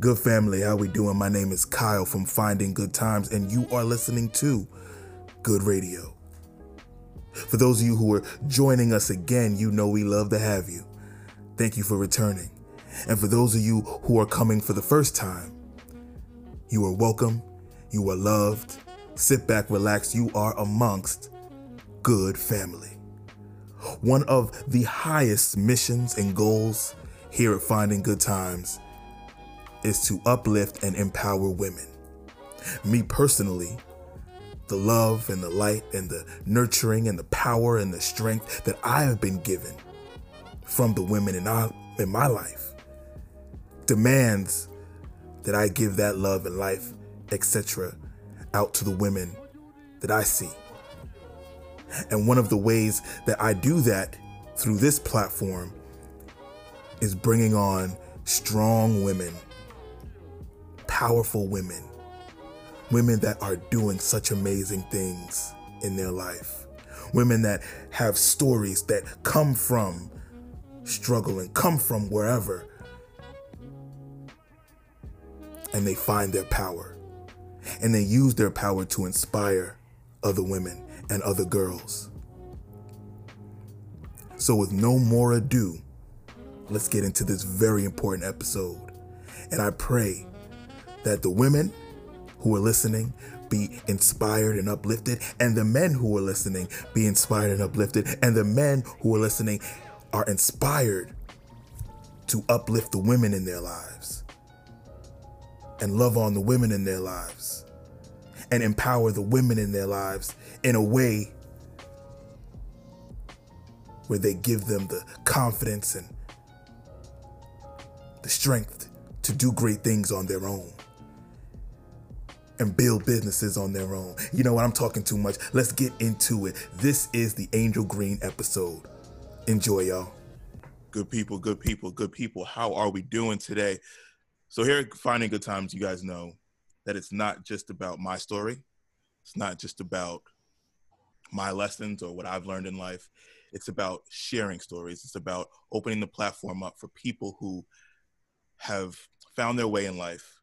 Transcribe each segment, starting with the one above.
Good family, how we doing? My name is Kyle from Finding Good Times, and you are listening to Good Radio. For those of you who are joining us again, you know we love to have you. Thank you for returning. And for those of you who are coming for the first time, you are welcome, you are loved. Sit back, relax. You are amongst good family. One of the highest missions and goals here at Finding Good Times is to uplift and empower women. Me personally, the love and the light and the nurturing and the power and the strength that I have been given from the women in, our, in my life demands that I give that love and life, etc., out to the women that I see. And one of the ways that I do that through this platform is bringing on strong women powerful women, women that are doing such amazing things in their life, women that have stories that come from struggle and come from wherever, and they find their power. And they use their power to inspire other women and other girls. So, with no more ado, let's get into this very important episode. And I pray that the women who are listening be inspired and uplifted, and the men who are listening be inspired and uplifted, and the men who are listening are inspired to uplift the women in their lives and love on the women in their lives and empower the women in their lives in a way where they give them the confidence and the strength to do great things on their own and build businesses on their own. You know what? I'm talking too much. Let's get into it. This is the Angel Green episode. Enjoy, y'all. Good people, good people, good people. How are we doing today? So, here at Finding Good Times, you guys know that it's not just about my story, it's not just about my lessons or what I've learned in life. It's about sharing stories. It's about opening the platform up for people who have found their way in life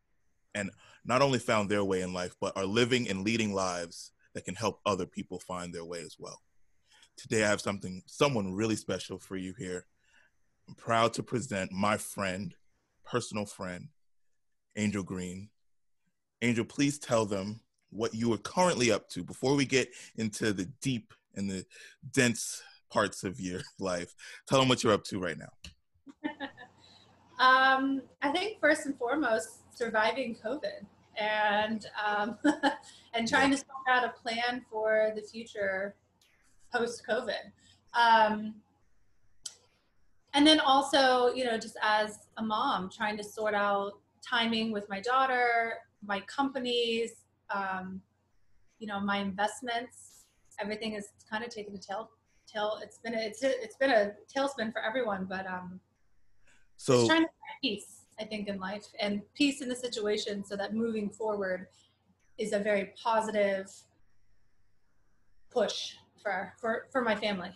and not only found their way in life, but are living and leading lives that can help other people find their way as well. Today, I have something, someone really special for you here. I'm proud to present my friend, personal friend, Angel Green. Angel, please tell them what you are currently up to before we get into the deep and the dense parts of your life. Tell them what you're up to right now. Um, I think first and foremost, surviving COVID and um, and trying to sort out a plan for the future post COVID. Um, and then also, you know, just as a mom, trying to sort out timing with my daughter, my companies, um, you know, my investments. Everything is kind of taken a tail. Tail. It's been a, it's a, it's been a tailspin for everyone, but um, so just trying to find peace I think, in life and peace in the situation so that moving forward is a very positive push for, for, for my family.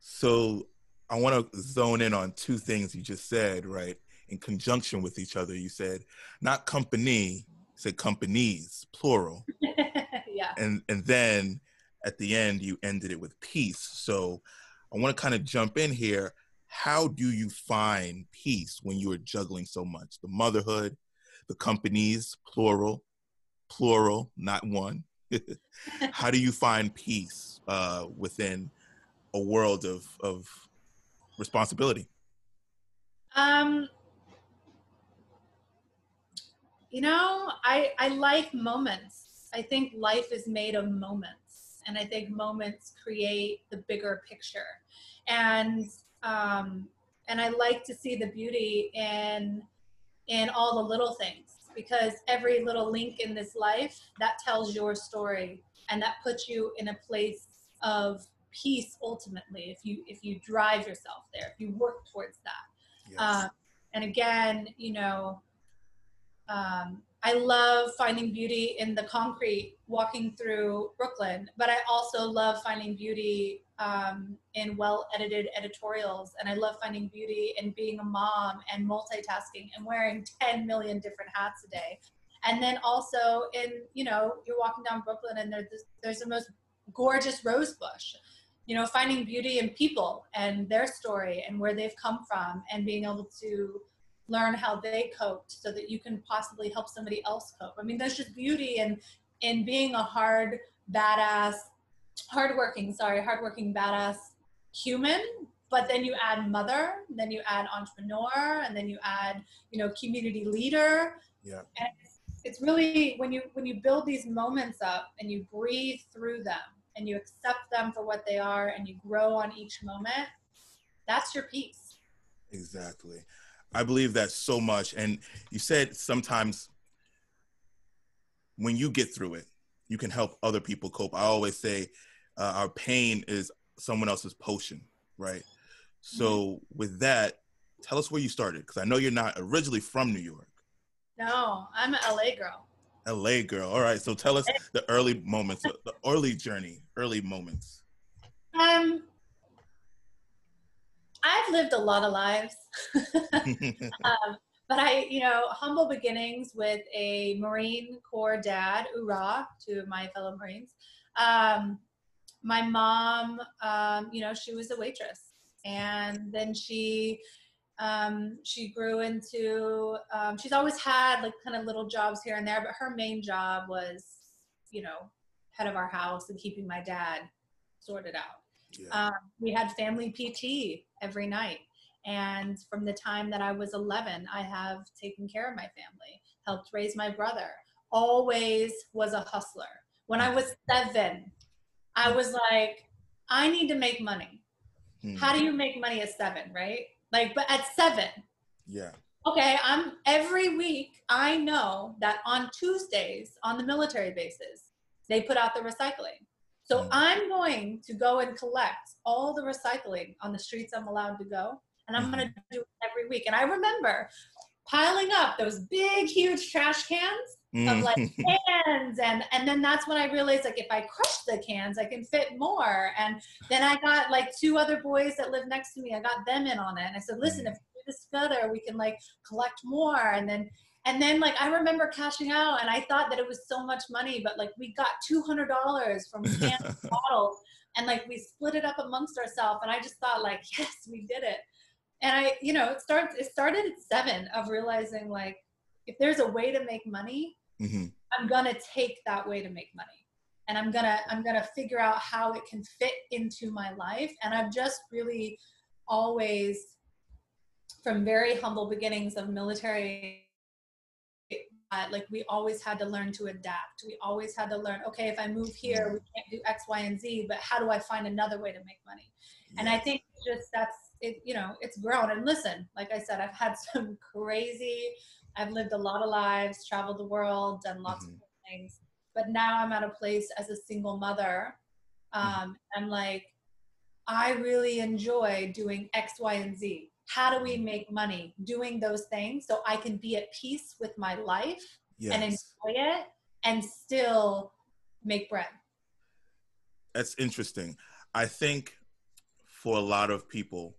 So I want to zone in on two things you just said, right? In conjunction with each other, you said not company, said companies, plural. yeah. And and then at the end you ended it with peace. So I want to kind of jump in here how do you find peace when you are juggling so much? The motherhood the companies plural plural not one. How do you find peace uh, within a world of, of responsibility? Um you know i i like moments. I think life is made of moments and i think moments create the bigger picture. And um, and I like to see the beauty in in all the little things because every little link in this life that tells your story and that puts you in a place of peace ultimately if you if you drive yourself there if you work towards that yes. uh, and again you know um, i love finding beauty in the concrete walking through brooklyn but i also love finding beauty um, in well edited editorials. And I love finding beauty in being a mom and multitasking and wearing 10 million different hats a day. And then also in, you know, you're walking down Brooklyn and there's, this, there's the most gorgeous rose bush. You know, finding beauty in people and their story and where they've come from and being able to learn how they coped so that you can possibly help somebody else cope. I mean, there's just beauty in in being a hard, badass, hardworking, sorry, hardworking, badass human. But then you add mother, then you add entrepreneur, and then you add, you know, community leader. Yeah. And it's, it's really when you when you build these moments up and you breathe through them and you accept them for what they are and you grow on each moment, that's your peace. Exactly. I believe that so much. And you said sometimes when you get through it, you can help other people cope. I always say uh, our pain is someone else's potion, right? So with that, tell us where you started because I know you're not originally from New York. No, I'm an LA girl. LA girl. All right. So tell us the early moments, the early journey, early moments. Um, I've lived a lot of lives. um, but I, you know, humble beginnings with a Marine Corps dad, Oorah, to my fellow Marines. Um, my mom, um, you know, she was a waitress, and then she um, she grew into. Um, she's always had like kind of little jobs here and there, but her main job was, you know, head of our house and keeping my dad sorted out. Yeah. Um, we had family PT every night. And from the time that I was 11, I have taken care of my family, helped raise my brother, always was a hustler. When I was seven, I was like, I need to make money. Hmm. How do you make money at seven, right? Like, but at seven, yeah. Okay, I'm every week. I know that on Tuesdays on the military bases, they put out the recycling. So hmm. I'm going to go and collect all the recycling on the streets I'm allowed to go and I'm going to do it every week. And I remember piling up those big, huge trash cans of like mm. cans. And and then that's when i realized like if i crush the cans i can fit more. And then i got like two other boys that live next to me. I got them in on it. And i said listen if we do this together we can like collect more. And then and then like i remember cashing out and i thought that it was so much money but like we got $200 from cans bottles and like we split it up amongst ourselves. And i just thought like yes we did it and I, you know, it starts. It started at seven of realizing like, if there's a way to make money, mm-hmm. I'm gonna take that way to make money, and I'm gonna I'm gonna figure out how it can fit into my life. And I've just really always, from very humble beginnings of military uh, like we always had to learn to adapt. We always had to learn, okay, if I move here, we can't do X, Y, and Z, but how do I find another way to make money? Yeah. And I think just that's it, you know, it's grown. And listen, like I said, I've had some crazy, I've lived a lot of lives, traveled the world, done lots mm-hmm. of things. But now I'm at a place as a single mother. Um, mm-hmm. I'm like, I really enjoy doing X, Y, and Z. How do we mm-hmm. make money doing those things so I can be at peace with my life yes. and enjoy it and still make bread? That's interesting. I think for a lot of people,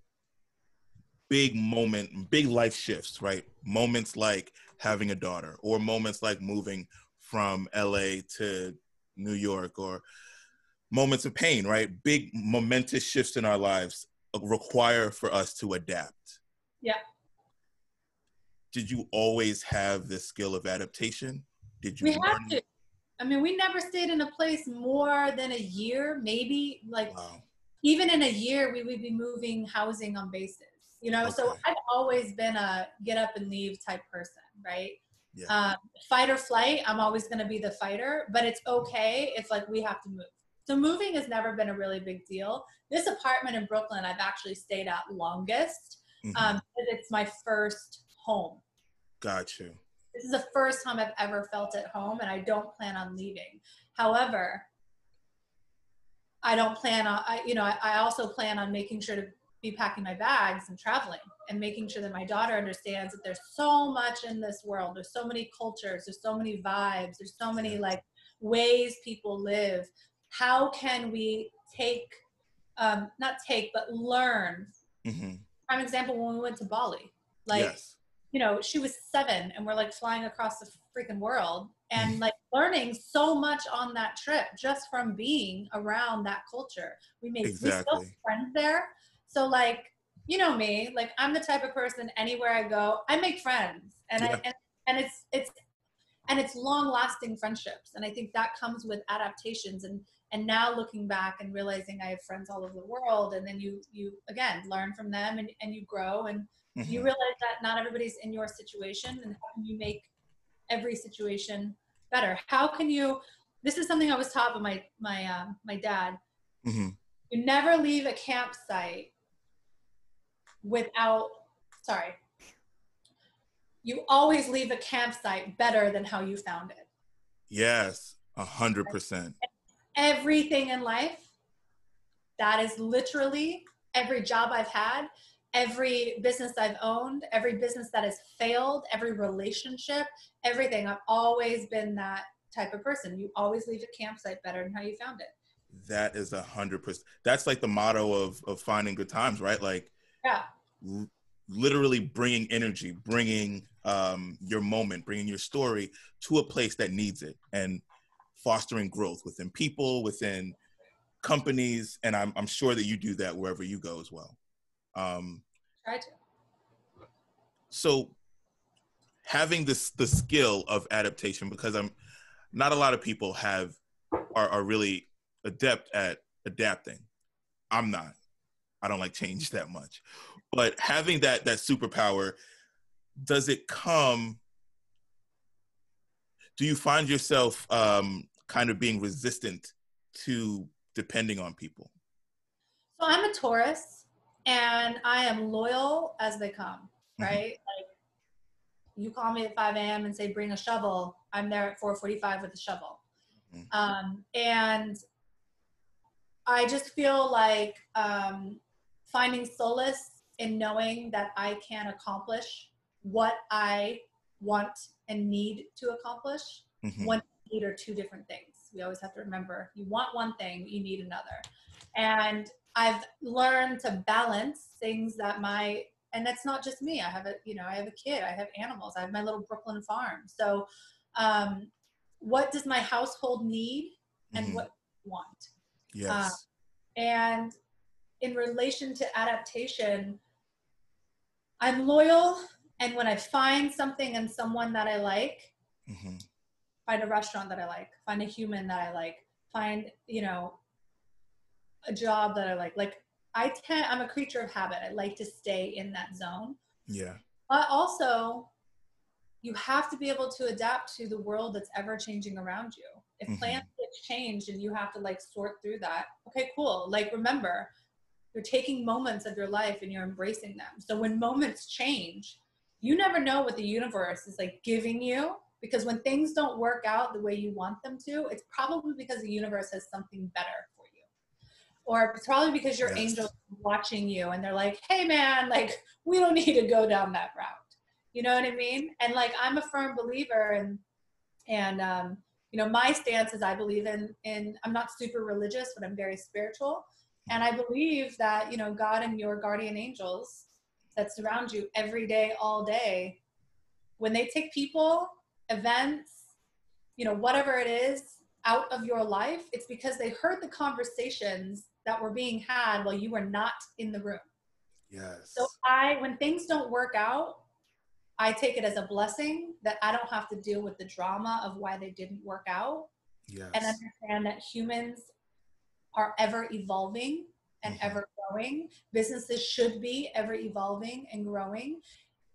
big moment, big life shifts, right? Moments like having a daughter, or moments like moving from LA to New York, or moments of pain, right? Big momentous shifts in our lives require for us to adapt. Yeah. Did you always have this skill of adaptation? Did you? We have to. I mean, we never stayed in a place more than a year, maybe. Like, wow. even in a year, we would be moving housing on basis you know okay. so i've always been a get up and leave type person right yeah. um, fight or flight i'm always going to be the fighter but it's okay if like we have to move so moving has never been a really big deal this apartment in brooklyn i've actually stayed at longest mm-hmm. um, it's my first home got you this is the first time i've ever felt at home and i don't plan on leaving however i don't plan on I, you know I, I also plan on making sure to be packing my bags and traveling and making sure that my daughter understands that there's so much in this world. There's so many cultures, there's so many vibes, there's so many like ways people live. How can we take um, not take, but learn. Mm-hmm. Prime example when we went to Bali. Like, yes. you know, she was seven and we're like flying across the freaking world Mm-hmm. and like learning so much on that trip just from being around that culture. We made we still Exactly. friends there. So like, you know me, like I'm the type of person anywhere I go, I make friends. And Yeah. I and, and it's it's and it's long lasting friendships. And I think that comes with adaptations and and now looking back and realizing I have friends all over the world and then you you again learn from them and, and you grow and Mhm. you realize that not everybody's in your situation and how can you make every situation better how can you this is something i was taught by my my um, my dad Mhm. you never leave a campsite without sorry you always leave a campsite better than how you found it Yes. A hundred percent. everything in life that is literally every job I've had, every business I've owned, every business that has failed, every relationship, everything. I've always been that type of person. You always leave a campsite better than how you found it. That is a hundred percent. That's like the motto of of finding good times, right? Like Yeah. literally bringing energy, bringing um, your moment, bringing your story to a place that needs it, and fostering growth within people, within companies, and I'm I'm sure that you do that wherever you go as well. Um, Try to. so having this the skill of adaptation because i'm not a lot of people have are, are really adept at adapting i'm not i don't like change that much but having that that superpower does it come do you find yourself um kind of being resistant to depending on people So I'm a Taurus and I am loyal as they come, Mhm. right? Like you call me at 5 a.m. and say, bring a shovel. I'm there at 445 with a shovel. Mhm. Um, and I just feel like um, finding solace in knowing that I can accomplish what I want and need to accomplish. Mhm. One need are two different things. We always have to remember you want one thing, you need another. And I've learned to balance things that my and that's not just me. I have a you know I have a kid. I have animals. I have my little Brooklyn farm. So, um, what does my household need, and Mhm. what want? yes And in relation to adaptation, I'm loyal. And when I find something and someone that I like, Mhm. find a restaurant that I like, find a human that I like, find, you know, a job that I like. Like I tend, I'm a creature of habit. I like to stay in that zone. yeah But also, you have to be able to adapt to the world that's ever changing around you. If Mhm. plans get changed and you have to like sort through that, okay, cool. Like remember, you're taking moments of your life and you're embracing them. So when moments change, you never know what the universe is like giving you because when things don't work out the way you want them to, it's probably because the universe has something better for you. Or it's probably because your Yes. angels are watching you and they're like, hey man, like we don't need to go down that route. You know what I mean? And like I'm a firm believer and and um, you know, my stance is I believe in in I'm not super religious, but I'm very spiritual. And I believe that, you know, God and your guardian angels that surround you every day, all day, when they take people, events, you know, whatever it is out of your life, it's because they heard the conversations that were being had while you were not in the room. yes. So I, when things don't work out, I take it as a blessing that I don't have to deal with the drama of why they didn't work out. Yes. and understand that humans are ever evolving and Mhm. ever growing. Businesses should be ever evolving and growing.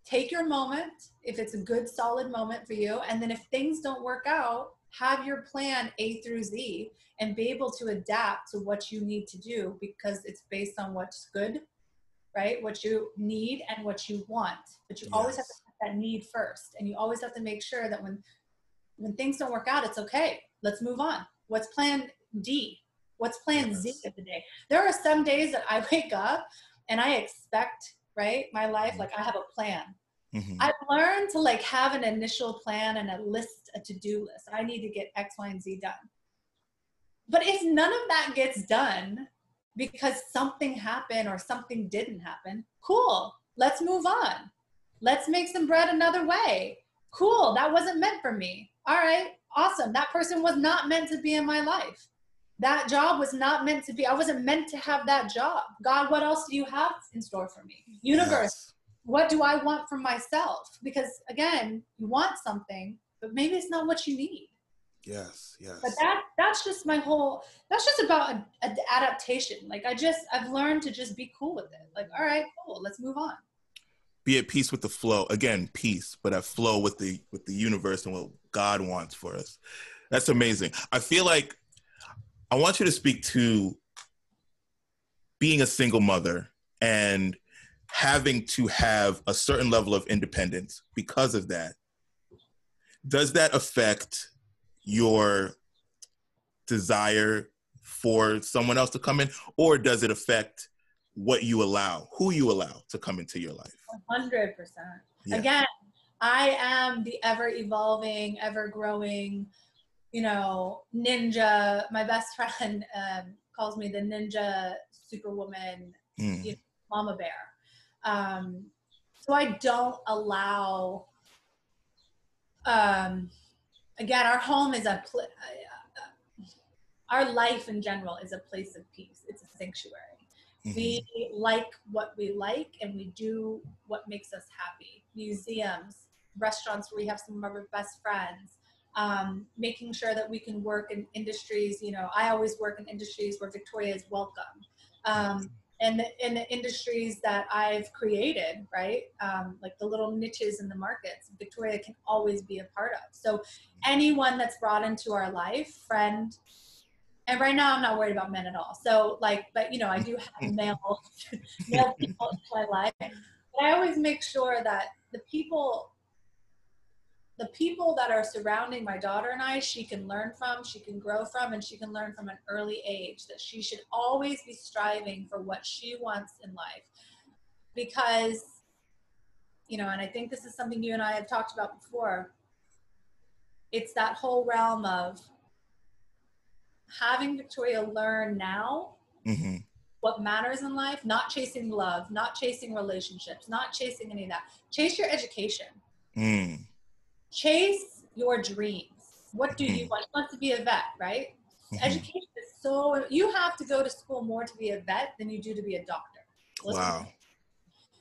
Take your moment if it's a good, solid moment for you. And then if things don't work out, have your plan A through Z and be able to adapt to what you need to do because it's based on what's good, right? What you need and what you want. But you always have to Yes. put that need first. And you always have to make sure that when when things don't work out, it's okay. Let's move on. What's plan D? What's plan Z of the day? There are some days that I wake up and I expect, right, my life, like I have a plan. Mhm. I've learned to like have an initial plan and a list, a to-do list. I need to get X, Y, and Z done. But if none of that gets done, because something happened or something didn't happen. Cool. Let's move on. Let's make some bread another way. Cool. That wasn't meant for me. All right. Awesome. That person was not meant to be in my life. That job was not meant to be. I wasn't meant to have that job. God, what else do you have in store for me? Universe, yes. what do I want for myself? Because again, you want something, but maybe it's not what you need. Yes, yes. But that that's just my whole. That's just about a, a adaptation. Like I just I've learned to just be cool with it. Like all right, cool, let's move on. Be at peace with the flow. Again, peace, but at flow with the with the universe and what God wants for us. That's amazing. I feel like I want you to speak to being a single mother and having to have a certain level of independence because of that. Does that affect your desire for someone else to come in, or does it affect what you allow, who you allow to come into your life? 100%. Yeah. Again, I am the ever evolving, ever growing, you know, ninja. My best friend um, calls me the ninja superwoman, mm. you know, mama bear. Um, so I don't allow um, again, our home is a pl- uh, our life in general is a place of peace. It's a sanctuary. Mm-hmm. We like what we like, and we do what makes us happy. Museums, restaurants where we have some of our best friends. Um, making sure that we can work in industries. You know, I always work in industries where Victoria is welcome. Um, and the, in the industries that I've created, right? Um, like the little niches in the markets, Victoria can always be a part of. So anyone that's brought into our life, friend, and right now I'm not worried about men at all. So like, but you know, I do have male, male people in my life. But I always make sure that the people the people that are surrounding my daughter and I, she can learn from, she can grow from, and she can learn from an early age that she should always be striving for what she wants in life. Because, you know, and I think this is something you and I have talked about before, it's that whole realm of having Victoria learn now mm-hmm. what matters in life, not chasing love, not chasing relationships, not chasing any of that. Chase your education. Mm chase your dreams. What do you want? You want to be a vet, right? Mm-hmm. Education is so, you have to go to school more to be a vet than you do to be a doctor. Listen wow.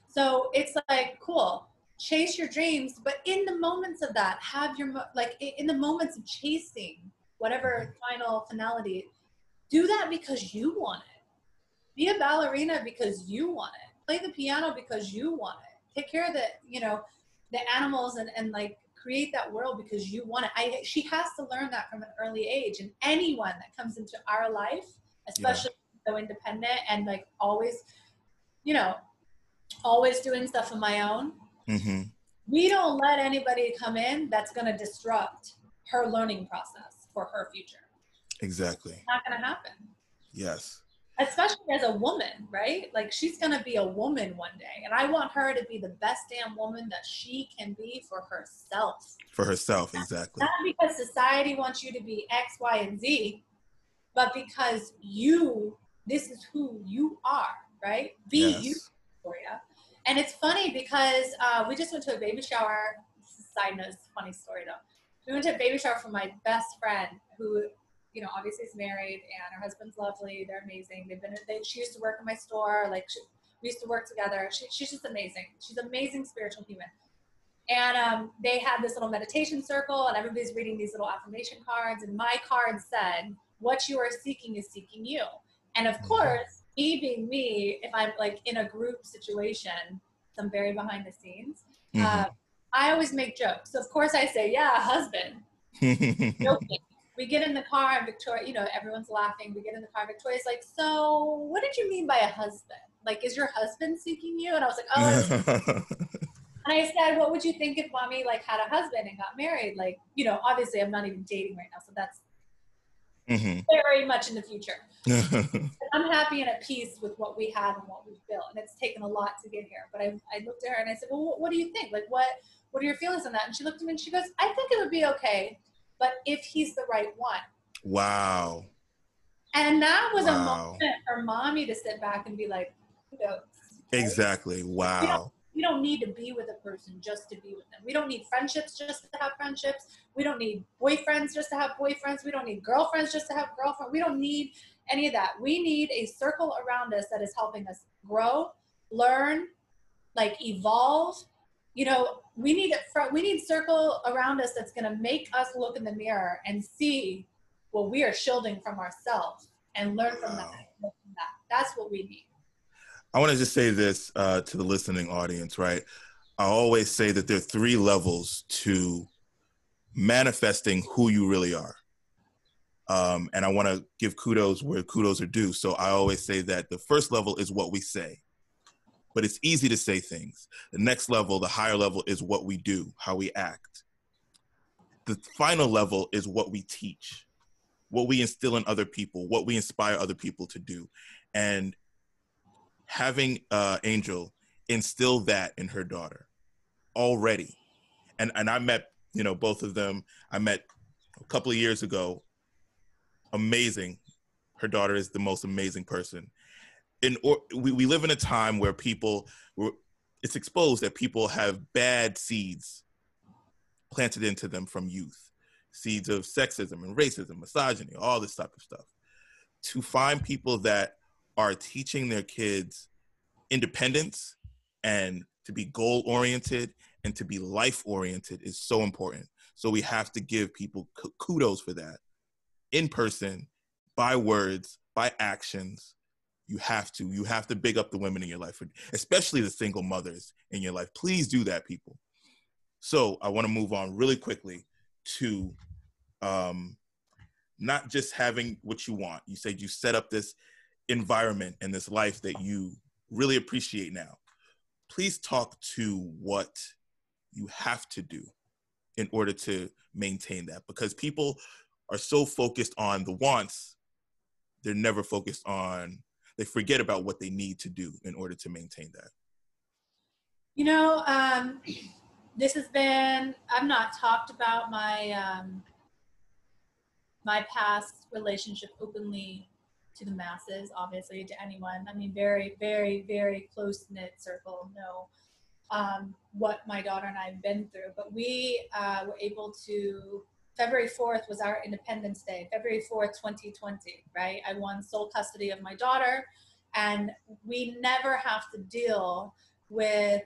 So it's like, cool, chase your dreams, but in the moments of that, have your, like, in the moments of chasing whatever mm-hmm. final finality, do that because you want it. Be a ballerina because you want it. Play the piano because you want it. Take care of the, you know, the animals and, and like create that world because you want it. I, she has to learn that from an early age. And anyone that comes into our life, especially yeah. so independent and like always, you know, always doing stuff on my own, mm-hmm. we don't let anybody come in that's going to disrupt her learning process for her future. Exactly. It's not going to happen. Yes especially as a woman, right? Like she's going to be a woman one day. And I want her to be the best damn woman that she can be for herself. For herself, exactly. Not because society wants you to be X, Y, and Z, but because you, this is who you are, right? Be yes. you, Victoria. And it's funny because uh, we just went to a baby shower. Side note, it's a funny story though. We went to a baby shower for my best friend who you know, obviously is married and her husband's lovely. They're amazing. They've been, they, she used to work in my store. Like she, we used to work together. She, she's just amazing. She's amazing spiritual human. And um, they had this little meditation circle and everybody's reading these little affirmation cards. And my card said, what you are seeking is seeking you. And of mm-hmm. course, me being me, if I'm like in a group situation, I'm very behind the scenes. Mm-hmm. Uh, I always make jokes. So of course I say, yeah, husband. Joking we get in the car and Victoria, you know, everyone's laughing. We get in the car. Victoria's like, so what did you mean by a husband? Like, is your husband seeking you? And I was like, oh. and I said, what would you think if mommy like had a husband and got married? Like, you know, obviously I'm not even dating right now. So that's mm-hmm. very much in the future. I'm happy and at peace with what we have and what we've built. And it's taken a lot to get here. But I, I looked at her and I said, well, what, what do you think? Like, what, what are your feelings on that? And she looked at me and she goes, I think it would be okay but if he's the right one. Wow. And that was a moment for mommy to sit back and be like, you know, Exactly. Wow. we don't need to be with a person just to be with them. We don't need friendships just to have friendships. We don't need boyfriends just to have boyfriends. We don't need girlfriends just to have girlfriends. We don't need any of that. We need a circle around us that is helping us grow, learn, like evolve. You know, we need it fr- we need circle around us that's going to make us look in the mirror and see what we are shielding from ourselves and learn from that. Wow. and learn from that. That's what we need. I want to just say this uh, to the listening audience, right? I always say that there are three levels to manifesting who you really are. Um, and I want to give kudos where kudos are due. So I always say that the first level is what we say, but it's easy to say things. The next level, the higher level, is what we do, how we act. The final level is what we teach, what we instill in other people, what we inspire other people to do. And having uh, Angel instill that in her daughter already, and and I met you know both of them. I met a couple of years ago. Amazing, her daughter is the most amazing person. In or we, we live in a time where people it's exposed that people have bad seeds planted into them from youth, seeds of sexism and racism, misogyny, all this type of stuff. To find people that are teaching their kids independence and to be goal oriented and to be life oriented is so important. So we have to give people kudos for that in person, by words, by actions. You have to. You have to big up the women in your life, especially the single mothers in your life. Please do that, people. So I want to move on really quickly to um, not just having what you want. You said you set up this environment and this life that you really appreciate now. Please talk to what you have to do in order to maintain that because people are so focused on the wants, they're never focused on, they forget about what they need to do in order to maintain that. You know, um, this has been, I've not talked about my, um, my past relationship openly to the masses, obviously to anyone. I mean, very, very, very close knit circle. know um, what my daughter and I have been through. But we uh, were able to. February 4th was our Independence Day. February 4th, 2020. Right, I won sole custody of my daughter, and we never have to deal with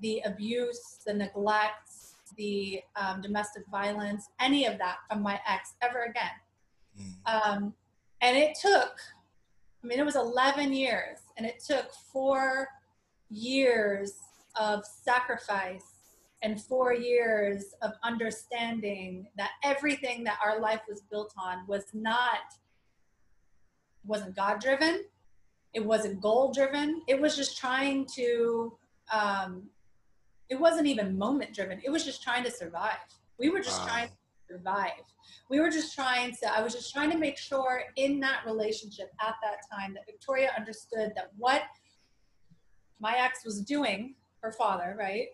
the abuse, the neglect, the um, domestic violence, any of that from my ex ever again. Mm. Um, and it took, I mean, it was 11 years, and it took four years of sacrifice and four years of understanding that everything that our life was built on was not, wasn't God driven, it wasn't goal driven, it was just trying to, um, it wasn't even moment driven, it was just trying to survive. We were just Wow. trying to survive we were just trying to i was just trying to make sure in that relationship at that time that victoria understood that what my ex was doing her father right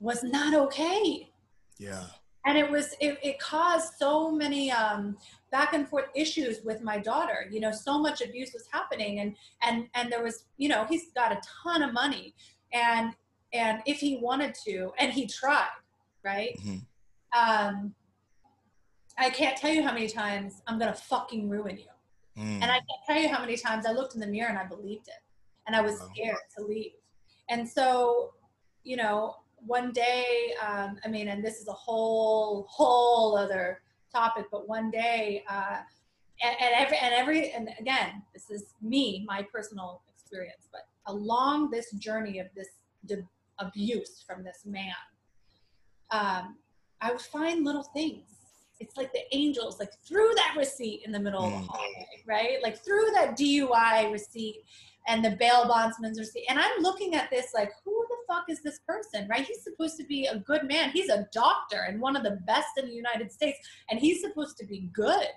was not okay Yeah. and it was it, it caused so many um, back and forth issues with my daughter you know so much abuse was happening and and and there was you know he's got a ton of money and and if he wanted to and he tried right Mhm. um i can't tell you how many times i'm gonna fucking ruin you Mm. and I can't tell you how many times I looked in the mirror and I believed it. And I was scared to leave. And so, you know, one day, um, I mean, and this is a whole, whole other topic, but one day, uh, and, and every, and every, and again, this is me, my personal experience, but along this journey of this d- abuse from this man, um, I would find little things. It's like the angels, like threw that receipt in the middle of Mm. the hallway, right? Like threw that DUI receipt and the bail bondsman's receipt. And I'm looking at this like, who the fuck is this person, right? He's supposed to be a good man. He's a doctor and one of the best in the United States, and he's supposed to be good.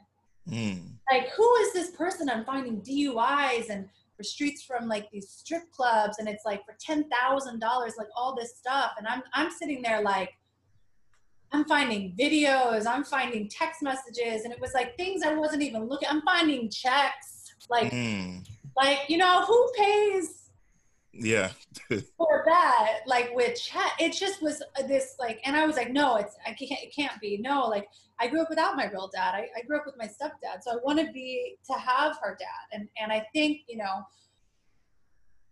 Mm. Like, who is this person? I'm finding DUIs and streets from like these strip clubs, and it's like for ten thousand dollars, like all this stuff. And I'm I'm sitting there like, I'm finding videos, I'm finding text messages, and it was like things I wasn't even looking. I'm finding checks, like, mm. Like you know, who pays? Yeah. for that, like with chat, it just was this like, and I was like, no, it's I can't, it can't be. No, like I grew up without my real dad. I, I grew up with my stepdad, so I want to be to have her dad, and and I think you know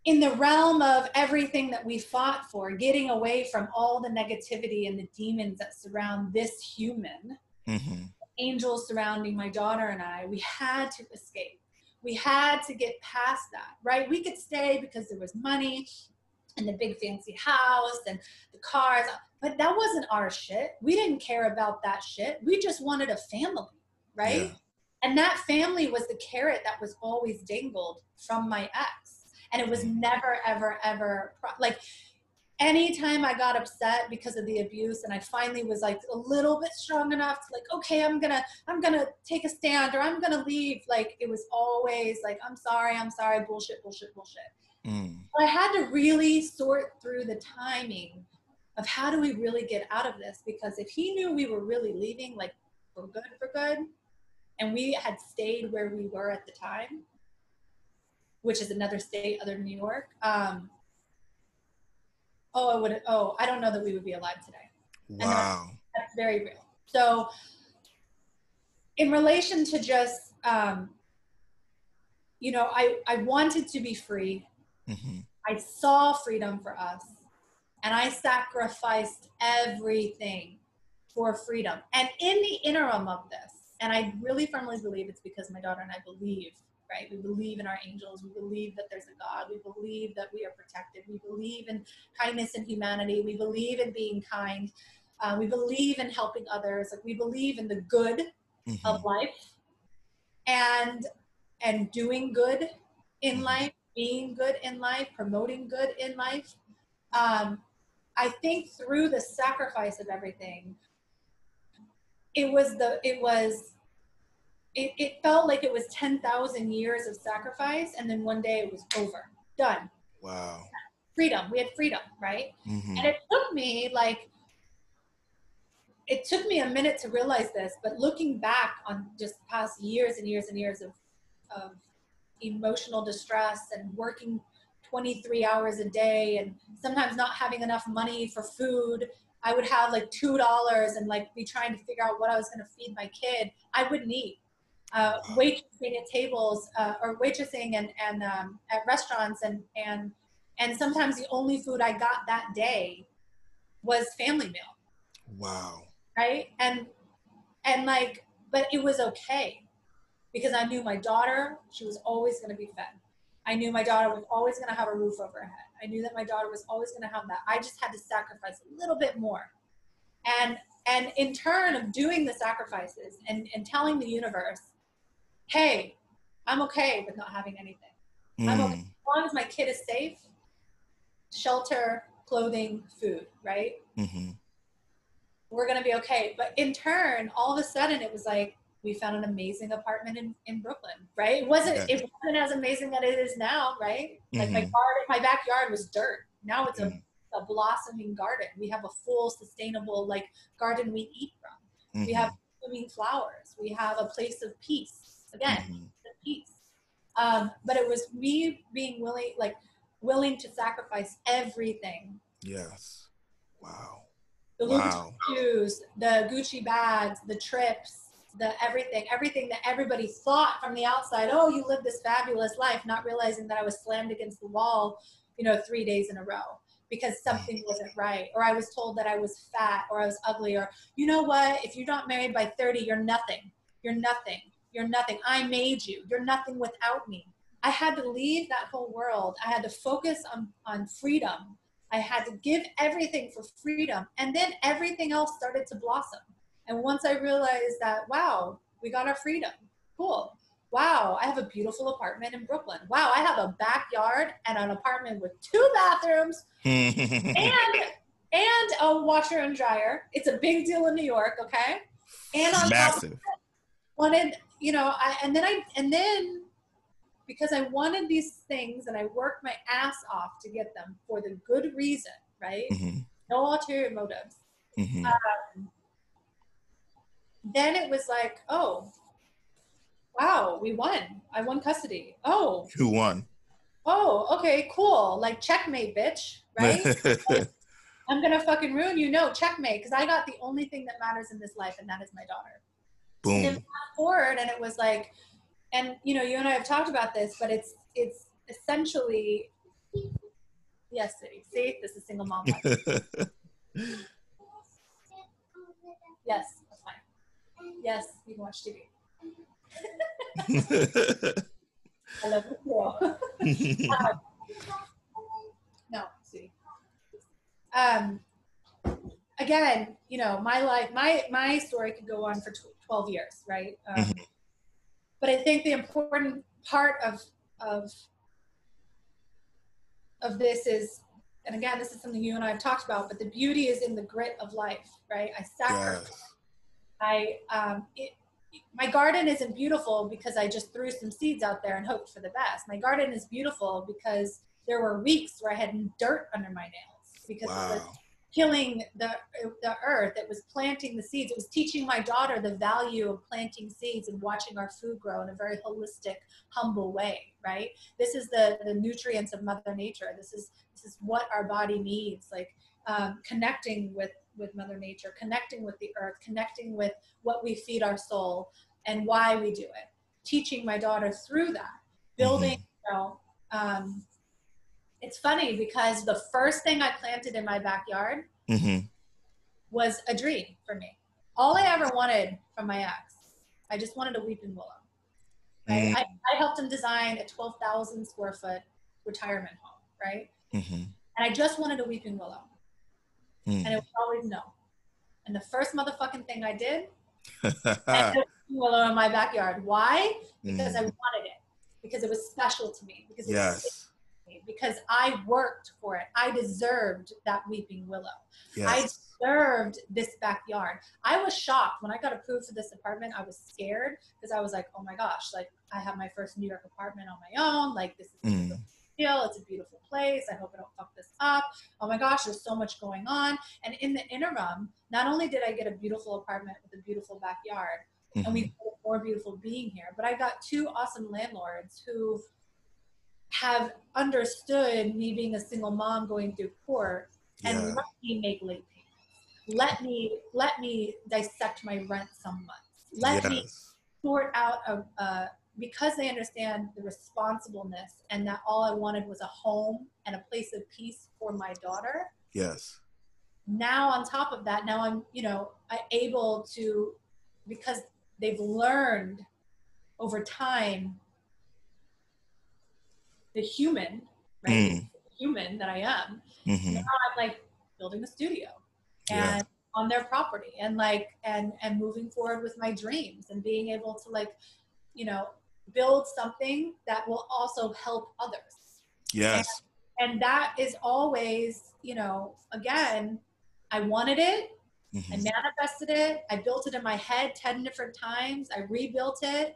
in the realm of everything that we fought for, getting away from all the negativity and the demons that surround this human, mm-hmm. angels surrounding my daughter and I, we had to escape. We had to get past that, right? We could stay because there was money and the big fancy house and the cars, but that wasn't our shit. We didn't care about that shit. We just wanted a family, right? Yeah. And that family was the carrot that was always dangled from my ex and it was never ever ever like anytime I got upset because of the abuse and I finally was like a little bit strong enough to like, okay, I'm gonna, I'm gonna take a stand or I'm gonna leave. Like it was always like, I'm sorry, I'm sorry, bullshit, bullshit, bullshit. Mm. I had to really sort through the timing of how do we really get out of this? Because if he knew we were really leaving, like for good, for good, and we had stayed where we were at the time, which is another state other than New York. Um, oh, I would. Oh, I don't know that we would be alive today. Wow, that's, that's, very real. So, in relation to just, um, you know, I I wanted to be free. Mm-hmm. I saw freedom for us, and I sacrificed everything for freedom. And in the interim of this, and I really firmly believe it's because my daughter and I believe right? We believe in our angels. We believe that there's a God. We believe that we are protected. We believe in kindness and humanity. We believe in being kind. Uh, we believe in helping others. Like we believe in the good mm-hmm. of life and and doing good in mm-hmm. life, being good in life, promoting good in life. Um, I think through the sacrifice of everything, it was the it was it, it felt like it was 10,000 years of sacrifice and then one day it was over, done. Wow. Freedom. We had freedom, right? Mm-hmm. And it took me like, it took me a minute to realize this, but looking back on just past years and years and years of, of emotional distress and working 23 hours a day and sometimes not having enough money for food I would have like two dollars and like be trying to figure out what I was going to feed my kid. I wouldn't eat uh, waitressing at tables uh, or waitressing and, and um, at restaurants and, and, and sometimes the only food I got that day was family meal. Wow. Right. And, and like, but it was okay because I knew my daughter, she was always going to be fed. I knew my daughter was always going to have a roof over her head. I knew that my daughter was always going to have that. I just had to sacrifice a little bit more. And and in turn of doing the sacrifices and, and telling the universe hey, I'm okay with not having anything. Mm. I'm okay hmm. as long as my kid is safe, shelter, clothing, food, right? Mm-hmm. We're gonna be okay. But in turn, all of a sudden, it was like we found an amazing apartment in, in Brooklyn, right? It wasn't it wasn't as amazing as it is now, right? Mm-hmm. Like my mm-hmm. garden, my backyard was dirt. Now it's mm-hmm. a, a blossoming garden. We have a full sustainable like garden we eat from. We have mm-hmm. blooming flowers. We have a place of peace again mm-hmm. the peace. Um, but it was me being willing like willing to sacrifice everything. Yes. Wow. The wow. shoes the gucci bags the trips the everything everything that everybody thought from the outside. Oh you live this fabulous life not realizing that i was slammed against the wall you know three days in a row because something wasn't right. Or i was told that i was fat or i was ugly or you know what? If you're not married by 30 you're nothing. You're nothing you're nothing. I made you. You're nothing without me. I had to leave that whole world. I had to focus on, on freedom. I had to give everything for freedom. And then everything else started to blossom. And once I realized that, wow, we got our freedom. Cool. Wow, I have a beautiful apartment in Brooklyn. Wow, I have a backyard and an apartment with two bathrooms and and a washer and dryer. It's a big deal in New York, okay? And on massive. wanted you know, I, and then I, and then because I wanted these things and I worked my ass off to get them for the good reason, right? Mm-hmm. No ulterior motives. Mm-hmm. Um, then it was like, oh, wow, we won. I won custody. Oh, who won. oh, okay, cool. Like checkmate, bitch, right? I'm gonna fucking ruin you. No, checkmate, because I got the only thing that matters in this life, and that is my daughter. And Boom. fast forward, and it was like, and you know, you and I have talked about this, but it's it's essentially, yes. See, this is single mom. yes, that's fine. Yes, you can watch TV. I love you. no, see. Um, again, you know, my life, my my story could go on for tw- twelve years, right? Um, Mhm. But I think the important part of of of this is, and again, this is something you and I have talked about, but the beauty is in the grit of life, right? I sacrifice. yes. I um, it, my garden isn't beautiful because I just threw some seeds out there and hoped for the best. My garden is beautiful because there were weeks where I had dirt under my nails because it was Wow. Killing the the earth. It was planting the seeds. It was teaching my daughter the value of planting seeds and watching our food grow in a very holistic, humble way. Right. This is the the nutrients of Mother Nature. This is this is what our body needs. Like um, connecting with with Mother Nature, connecting with the earth, connecting with what we feed our soul and why we do it. Teaching my daughter through that, building. You know, um, it's funny because the first thing I planted in my backyard hmm was a dream for me. All I ever wanted from my ex, I just wanted a weeping willow. Right? I, I helped him design a 12,000 square foot retirement home, right? hmm And I just wanted a weeping willow. Mm. And it was always no. And the first motherfucking thing I did, I Mm. put a weeping willow in my backyard. Why? Because I wanted it. Because it was special to me. Because yes. Me. Because I worked for it. I deserved that weeping willow. I deserved this backyard. I was shocked when I got approved for this apartment. I was scared because I was like, oh my gosh, like I have my first New York apartment on my own. Like this is a Mm. deal. It's a beautiful place. I hope I don't fuck this up. Oh my gosh, there's so much going on. And in the interim, not only did I get a beautiful apartment with a beautiful backyard, and we Mhm. more beautiful being here. But I got two awesome landlords who have understood me being a single mom going through court and Yeah. let me make late payments. Let me let me dissect my rent some months. Let me sort out a, uh, because they understand the responsibleness and that all I wanted was a home and a place of peace for my daughter Yes. now on top of that now i'm you know I able to because they've learned over time the human right Mm. human that i am hmm now i'm like building a studio Yeah. and on their property and like and and moving forward with my dreams and being able to like you know build something that will also help others Yes. and that is always you know again i wanted it I Mhm. manifested it. I built it in my head 10 different times. I rebuilt it.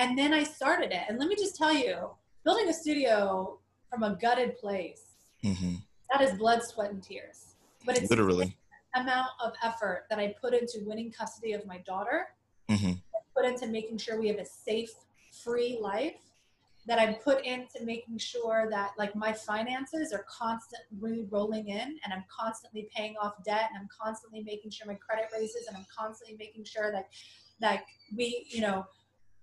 And then I started it. And let me just tell you, building a studio from a gutted place, hmm that is blood, sweat, and tears. But it's Literally. the amount of effort that I put into winning custody of my daughter, hmm put into making sure we have a safe, free life, that I put into making sure that like my finances are constantly rolling in and I'm constantly paying off debt and I'm constantly making sure my credit raises and I'm constantly making sure that like we, you know,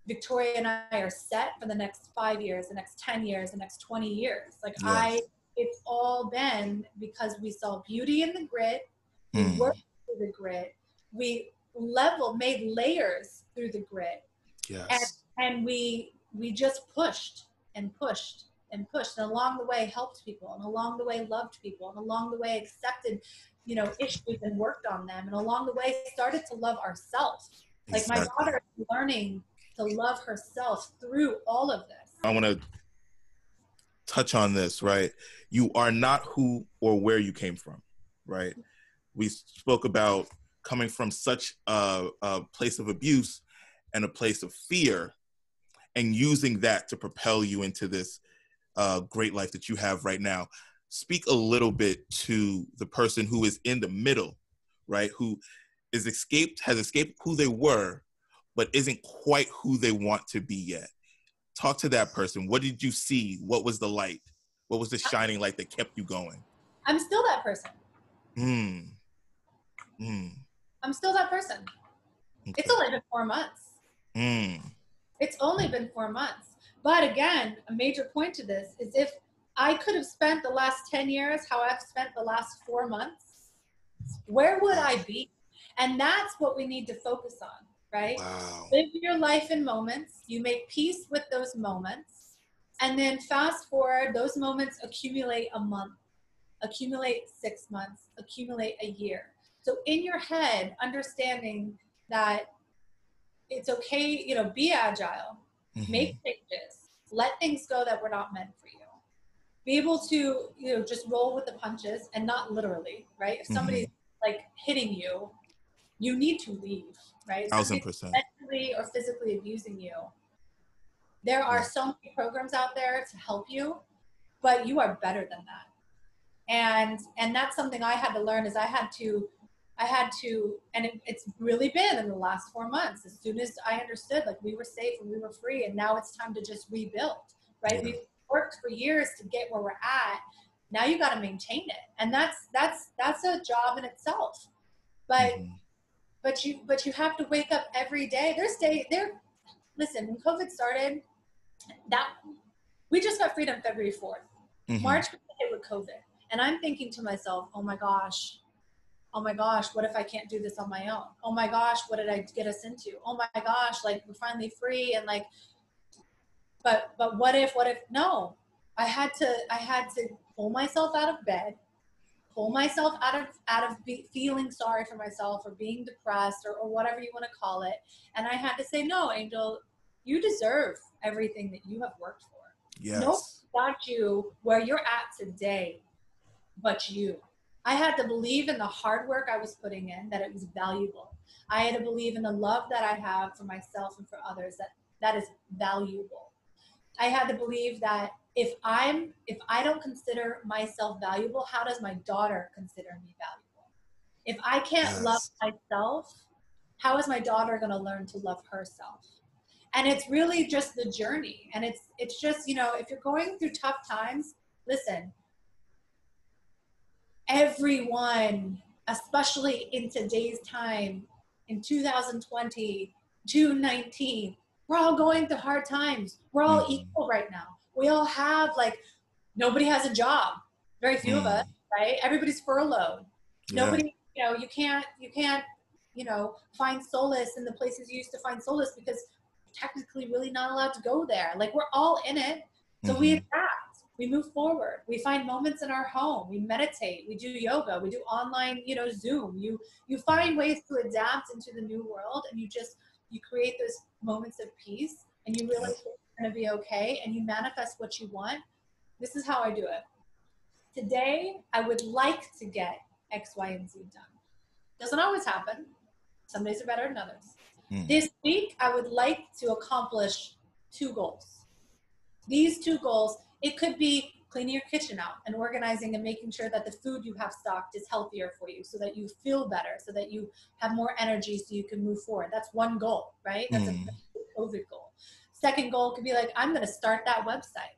Victoria and I are set for the next five years, the next 10 years, the next 20 years. Like I, it's all been because we saw beauty in the grit, we Mm. worked through the grit, we level made layers through the grit, Yes. and we we just pushed and pushed and pushed and along the way helped people and along the way loved people and along the way accepted you know issues and worked on them and along the way started to love ourselves like my daughter is learning to love herself through all of this I want to touch on this, right? You are not who or where you came from, right? We spoke about coming from such a, a place of abuse and a place of fear and using that to propel you into this uh, great life that you have right now. Speak a little bit to the person who is in the middle, right? Who is escaped has escaped who they were, but isn't quite who they want to be yet. Talk to that person. What did you see? What was the light? What was the shining light that kept you going? I'm still that person. Mm. Mm. I'm still that person. Okay. It's only been four months. Mm. It's only been four months. But again, a major point to this is if I could have spent the last 10 years how I've spent the last four months, where would I be? And that's what we need to focus on, right? Wow. Live your life in moments. You make peace with those moments. And then fast forward, those moments accumulate a month, accumulate six months, accumulate a year. So in your head, understanding that it's okay, you know, be agile, Mhm. make changes, let things go that were not meant for you. Be able to, you know, just roll with the punches and not literally, right? If somebody's like hitting you, you need to leave, right? Thousand percent. mentally or physically abusing you. There are Yeah. so many programs out there to help you, but you are better than that. And and that's something I had to learn is I had to I had to and it, it's really been in the last four months. As soon as I understood like we were safe and we were free and now it's time to just rebuild, right? Yeah. We've worked for years to get where we're at. Now you got to maintain it. And that's that's that's a job in itself. But Mhm. But you but you have to wake up every day. There's day there listen when covid started that we just got freedom february 4th Mhm. march hit with covid. And i'm thinking to myself oh my gosh oh my gosh what if i can't do this on my own? Oh my gosh what did i get us into? Oh my gosh like we're finally free and like but but what if what if no. I had to i had to pull myself out of bed pull myself out of out of be, feeling sorry for myself or being depressed or, or whatever you want to call it and i had to say no angel you deserve everything that you have worked for Yes. Nope. got you where you're at today but you i had to believe in the hard work i was putting in that it was valuable i had to believe in the love that i have for myself and for others that that is valuable i had to believe that if i'm if i don't consider myself valuable how does my daughter consider me valuable? If i can't Yes. love myself how is my daughter going to learn to love herself? And it's really just the journey and it's it's just you know if you're going through tough times listen. Everyone especially in today's time in 2020 2019 we're all going through hard times. We're all Mhm. equal right now. We all have like nobody has a job. Very few of Mm. us right? Everybody's furloughed. Yeah. nobody you know you can't you can't you know find solace in the places you used to find solace because technically really not allowed to go there. Like we're all in it. So we Mhm. adapt. We move forward. We find moments in our home. We meditate. We do yoga. We do online you know zoom. You you find ways to adapt into the new world and you just you create those moments of peace and you realize it's going to be okay and you manifest what you want this is how i do it. Today i would like to get x y and z done. Doesn't always happen. Some days are better than others. Mm. this week i would like to accomplish two goals. These two goals it could be cleaning your kitchen out and organizing and making sure that the food you have stocked is healthier for you so that you feel better so that you have more energy so you can move forward. That's one goal right? That's Mm. a covid goal. Second goal could be like i'm going to start that website.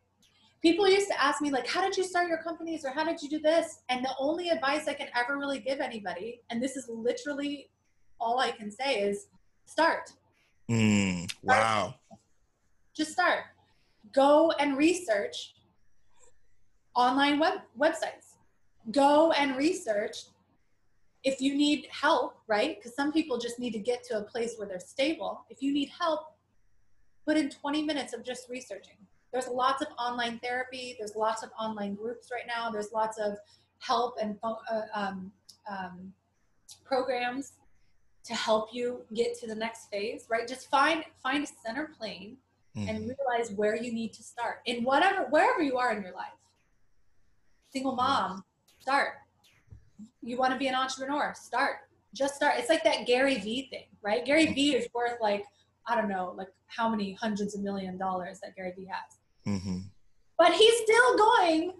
People used to ask me like how did you start your companies or how did you do this? And the only advice i can ever really give anybody and this is literally all i can say is start. Mm. Wow. just start. Go and research online web websites. Go and research if you need help right? Because some people just need to get to a place where they're stable. If you need help put in 20 minutes of just researching. There's lots of online therapy. There's lots of online groups right now. There's lots of help and uh, um, um, programs to help you get to the next phase right? Just find find a center plane Mhm. and realize where you need to start in whatever wherever you are in your life single mom start you want to be an entrepreneur start just start it's like that gary vee thing right gary vee is worth like i don't know like how many hundreds of million dollars that gary vee has Mhm. but he's still going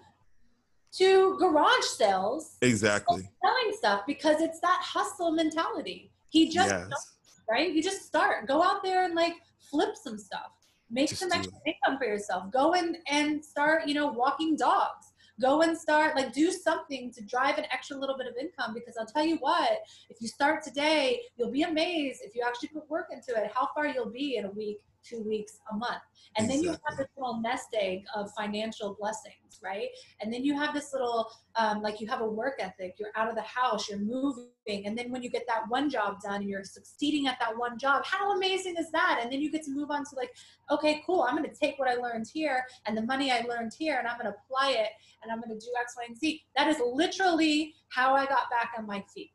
to garage sales Exactly. selling stuff because it's that hustle mentality He just yes. right. You just start. Go out there and like flip some stuff. Make just some extra income for yourself. Go in and start. You know, walking dogs go and start like do something to drive an extra little bit of income because i'll tell you what if you start today you'll be amazed if you actually put work into it how far you'll be in a week two weeks, a month. And exactly. then you have this little nest egg of financial blessings, right? And then you have this little, um, like you have a work ethic, you're out of the house, you're moving. And then when you get that one job done and you're succeeding at that one job, how amazing is that? And then you get to move on to like, okay, cool, I'm going to take what I learned here and the money I learned here and I'm going to apply it and I'm going to do X, Y, and Z. That is literally how I got back on my feet.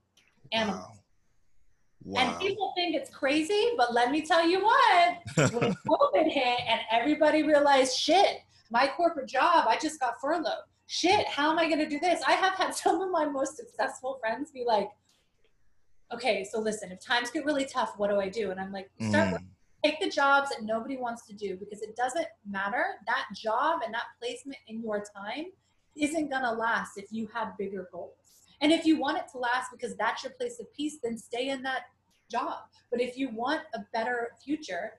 Wow. Wow. And people think it's crazy, but let me tell you what, when COVID hit and everybody realized, shit, my corporate job, I just got furloughed. Shit, how am I going to do this? I have had some of my most successful friends be like, okay, so listen, if times get really tough, what do I do? And I'm like, start mm. take the jobs that nobody wants to do because it doesn't matter. That job and that placement in your time isn't going to last if you have bigger goals. And if you want it to last because that's your place of peace, then stay in that job. But if you want a better future,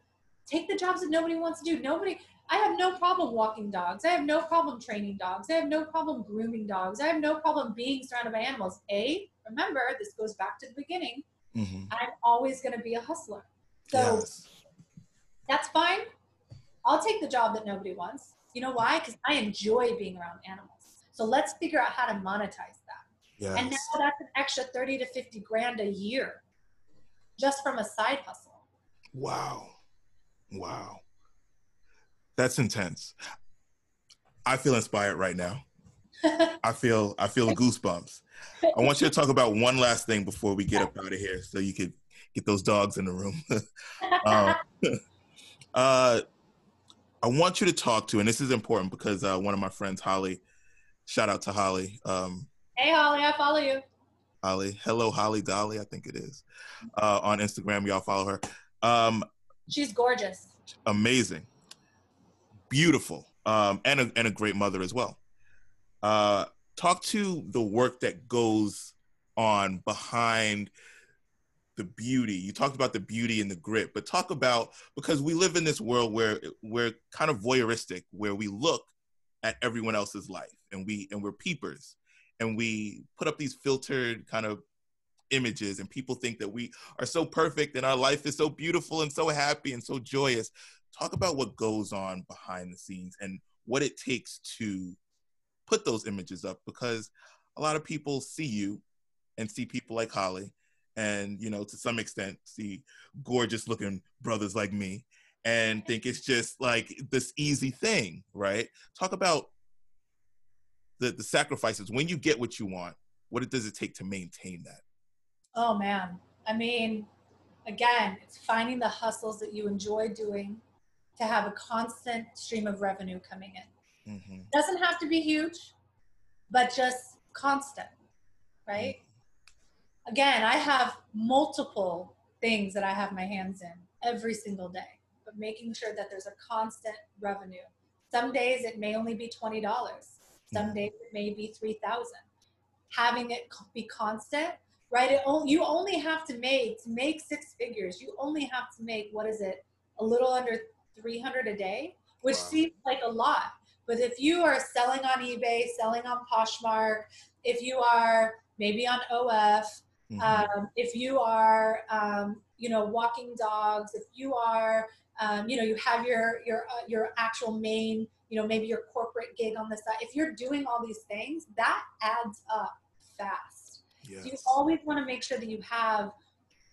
take the jobs that nobody wants to do. Nobody, I have no problem walking dogs. I have no problem training dogs. I have no problem grooming dogs. I have no problem being surrounded by animals. A, remember, this goes back to the beginning. Mm-hmm. I'm always going to be a hustler. So yes. that's fine. I'll take the job that nobody wants. You know why? Because I enjoy being around animals. So let's figure out how to monetize that. Yes. And now that's an extra 30 to 50 grand a year just from a side hustle. Wow. Wow. That's intense. I feel inspired right now. I feel I feel goosebumps. I want you to talk about one last thing before we get up out of here, so you could get those dogs in the room. um, uh, I want you to talk to, and this is important because uh, one of my friends, Holly, shout out to Holly. Um, hey, Holly, I follow you. Holly. Hello, Holly Dolly, I think it is. Uh, on Instagram, y'all follow her. Um, She's gorgeous. Amazing. Beautiful. Um, and, a, and a great mother as well. Uh, talk to the work that goes on behind the beauty. You talked about the beauty and the grit, but talk about because we live in this world where we're kind of voyeuristic, where we look at everyone else's life and we and we're peepers and we put up these filtered kind of images and people think that we are so perfect and our life is so beautiful and so happy and so joyous. Talk about what goes on behind the scenes and what it takes to put those images up because a lot of people see you and see people like holly and you know to some extent see gorgeous looking brothers like me and think it's just like this easy thing right? Talk about the, the sacrifices when you get what you want what does it take to maintain that? Oh man. I mean again it's finding the hustles that you enjoy doing to have a constant stream of revenue coming in. Mm-hmm. doesn't have to be huge but just constant right? Mm-hmm. again i have multiple things that i have my hands in every single day but making sure that there's a constant revenue. Some days it may only be $20 some days it may be 3000 having it be constant right it only, you only have to make to make six figures you only have to make what is it a little under 300 a day which wow. seems like a lot but if you are selling on ebay selling on poshmark if you are maybe on of mm-hmm. um, if you are um, you know walking dogs if you are um, you know you have your your uh, your actual main you know, maybe your corporate gig on the side. If you're doing all these things, that adds up fast. Yes. So you always want to make sure that you have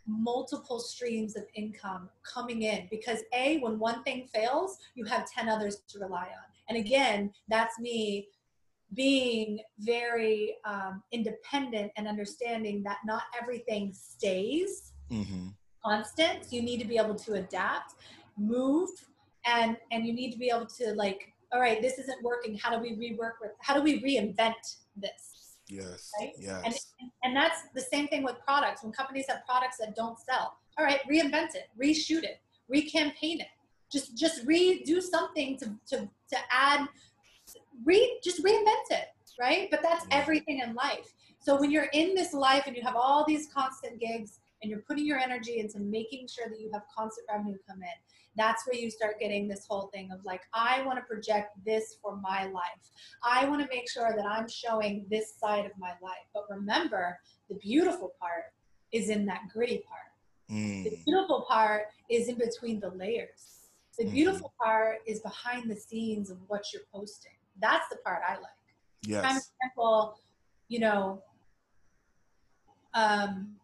multiple streams of income coming in because a when one thing fails you have 10 others to rely on and again that's me being very um, independent and understanding that not everything stays mm-hmm. constant you need to be able to adapt move and and you need to be able to like all right, this isn't working. How do we rework with, how do we reinvent this? Yes. Right? Yes. And, and that's the same thing with products. When companies have products that don't sell, all right, reinvent it, reshoot it, recampaign it. Just just redo something to, to, to add, re, just reinvent it, right? But that's everything in life. So when you're in this life and you have all these constant gigs and you're putting your energy into making sure that you have constant revenue come in, that's where you start getting this whole thing of like, I want to project this for my life. I want to make sure that I'm showing this side of my life. But remember, the beautiful part is in that gritty part. Mm. The beautiful part is in between the layers. The Mhm. beautiful part is behind the scenes of what you're posting. That's the part I like. Yes. example, you know, um,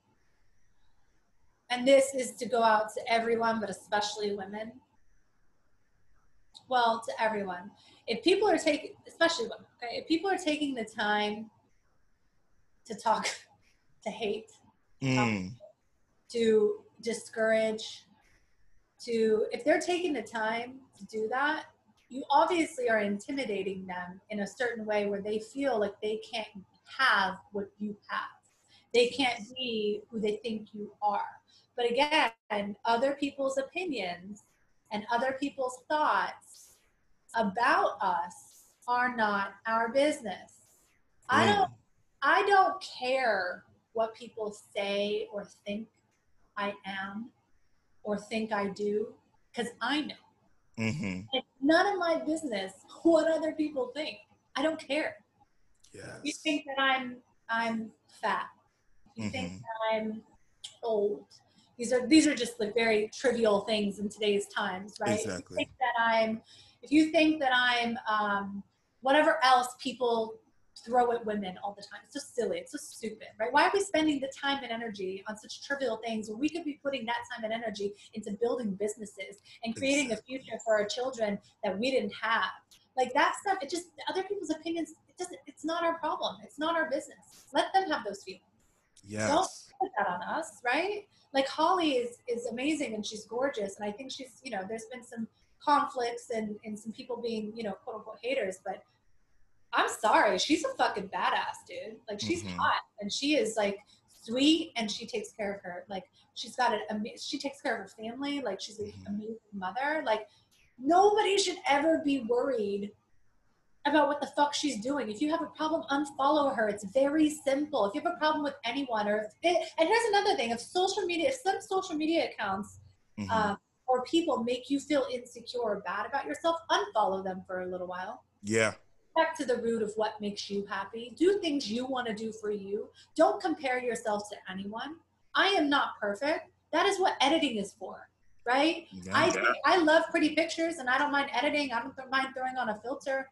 and this is to go out to everyone, but especially women. Well, to everyone. If people are taking, especially women, okay, if people are taking the time to talk, to hate, Mm. to discourage, to if they're taking the time to do that, you obviously are intimidating them in a certain way where they feel like they can't have what you have. They can't be who they think you are. But again, other people's opinions and other people's thoughts about us are not our business. I don't I don't care what people say or think I am or think I do because I know. hmm It's none of my business what other people think. I don't care. You think that I'm I'm fat. You think Mhm. that I'm old. These are these are just like very trivial things in today's times, right? If you Exactly. think that I'm if you think that I'm um, whatever else people throw at women all the time. It's so silly. It's so stupid, right? Why are we spending the time and energy on such trivial things when we could be putting that time and energy into building businesses and creating a future for our children that we didn't have? Like that stuff, it just other people's opinions. It doesn't. It's not our problem. It's not our business. Let them have those feelings. Yes. Don't put that on us, right? Like Holly is is amazing and she's gorgeous, and I think she's you know there's been some conflicts and and some people being you know quote unquote haters, but I'm sorry, she's a fucking badass, dude. Like she's Mhm. hot and she is like sweet and she takes care of her. Like she's got an ama- she takes care of her family. Like she's an Mhm. amazing mother. Like nobody should ever be worried about what the fuck she's doing. If you have a problem, unfollow her. It's very simple. If you have a problem with anyone, or if it, and here's another thing: if social media, if some social media accounts Mhm. um, or people make you feel insecure or bad about yourself, unfollow them for a little while yeah. back to the root of what makes you happy. Do things you want to do for you. Don't compare yourself to anyone. I am not perfect. That is what editing is for, right? Yeah. I I love pretty pictures and I don't mind editing. I don't mind throwing on a filter,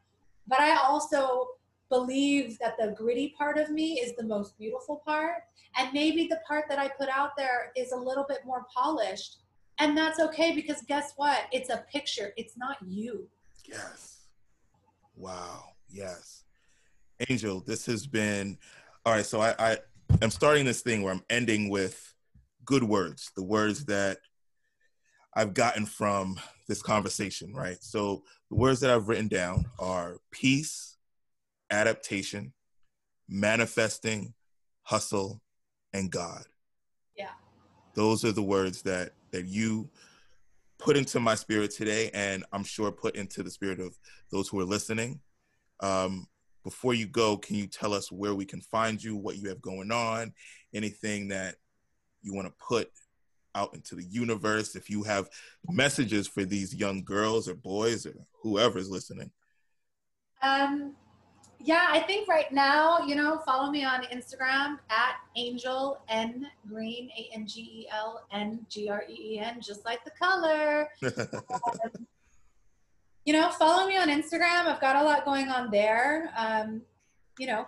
but I also believe that the gritty part of me is the most beautiful part, and maybe the part that I put out there is a little bit more polished, and that's okay because guess what? It's a picture. It's not you. Yes. Wow. Yes. Angel, this has been all right. So I, I am starting this thing where I'm ending with good words, the words that I've gotten from this conversation, right? So the words that I've written down are peace, adaptation, manifesting, hustle, and God. Yeah. Those are the words that that you put into my spirit today, and I'm sure put into the spirit of those who are listening. Um, before you go, can you tell us where we can find you, what you have going on, anything that you want to put out into the universe? If you have messages for these young girls or boys or whoever is listening. Um, yeah, I think right now, you know, follow me on Instagram at Angel N Green, A N G E L N G R E E N, just like the color. You know, follow me on Instagram. I've got a lot going on there. Um, you know,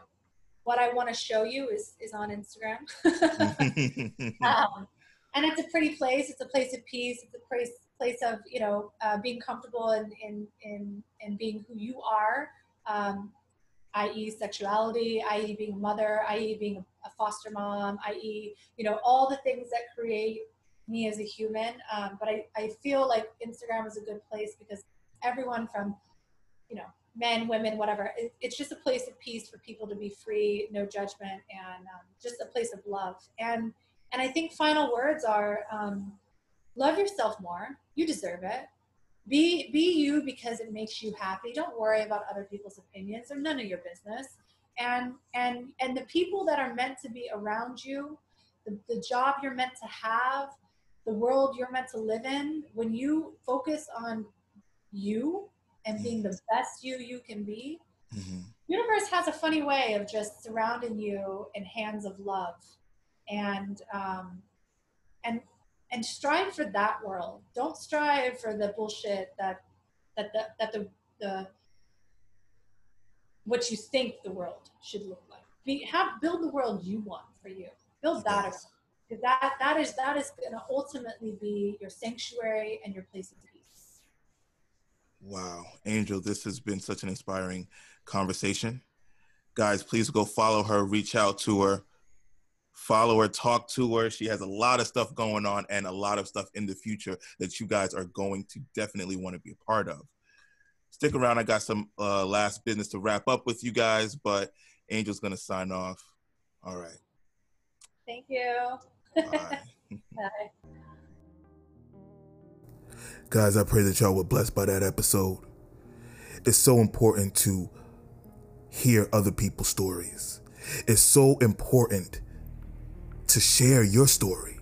what I want to show you is is on Instagram. um, and it's a pretty place. It's a place of peace. It's a place place of you know uh, being comfortable in in in in being who you are, um, i.e. sexuality, i.e. being a mother, i.e. being a, foster mom, i.e. you know all the things that create me as a human. Um, but I I feel like Instagram is a good place because everyone from you know men, women, whatever. It, it's just a place of peace for people to be free, no judgment, and um, just a place of love. And and I think final words are um, love yourself more. You deserve it. Be be you because it makes you happy. Don't worry about other people's opinions. They're none of your business. And and and the people that are meant to be around you, the the, job you're meant to have, the world you're meant to live in, when you focus on you and being the best you you can be, Mhm. universe has a funny way of just surrounding you in hands of love and um, and and strive for that world don't strive for the bullshit that that the that the, the what you think the world should look like be have build the world you want for you build that Yes. because that that is that is going to ultimately be your sanctuary and your place of peace Wow. Angel, this has been such an inspiring conversation. Guys, please go follow her, reach out to her, follow her, talk to her. She has a lot of stuff going on and a lot of stuff in the future that you guys are going to definitely want to be a part of. Stick around. I got some uh, last business to wrap up with you guys, but Angel's going to sign off. All right. thank you All right. Bye. Guys, I pray that y'all were blessed by that episode. It's so important to hear other people's stories. It's so important to share your story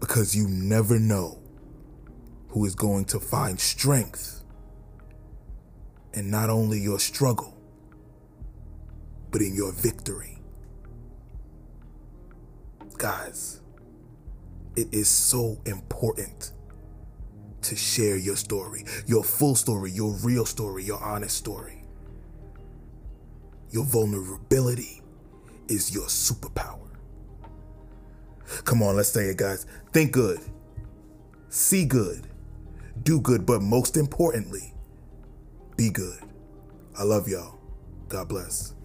because you never know who is going to find strength in not only your struggle, but in your victory. Guys, it is so important to share your story, your full story, your real story, your honest story. Your vulnerability is your superpower. Come on, let's say it, guys. Think good, see good, do good, but most importantly, be good. I love y'all. God bless.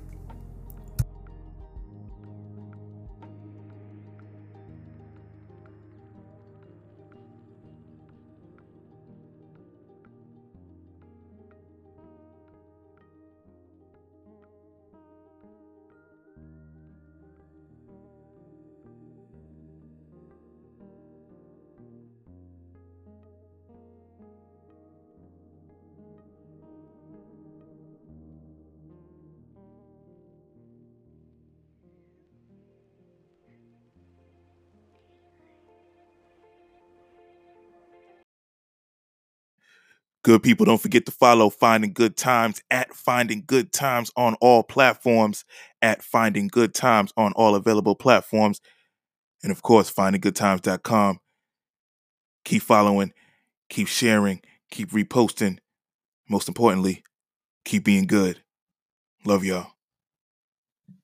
Good people, don't forget to follow Finding Good Times at Finding Good Times on all platforms, at Finding Good Times on all available platforms, and of course, findinggoodtimes.com. Keep following, keep sharing, keep reposting. Most importantly, keep being good. Love y'all.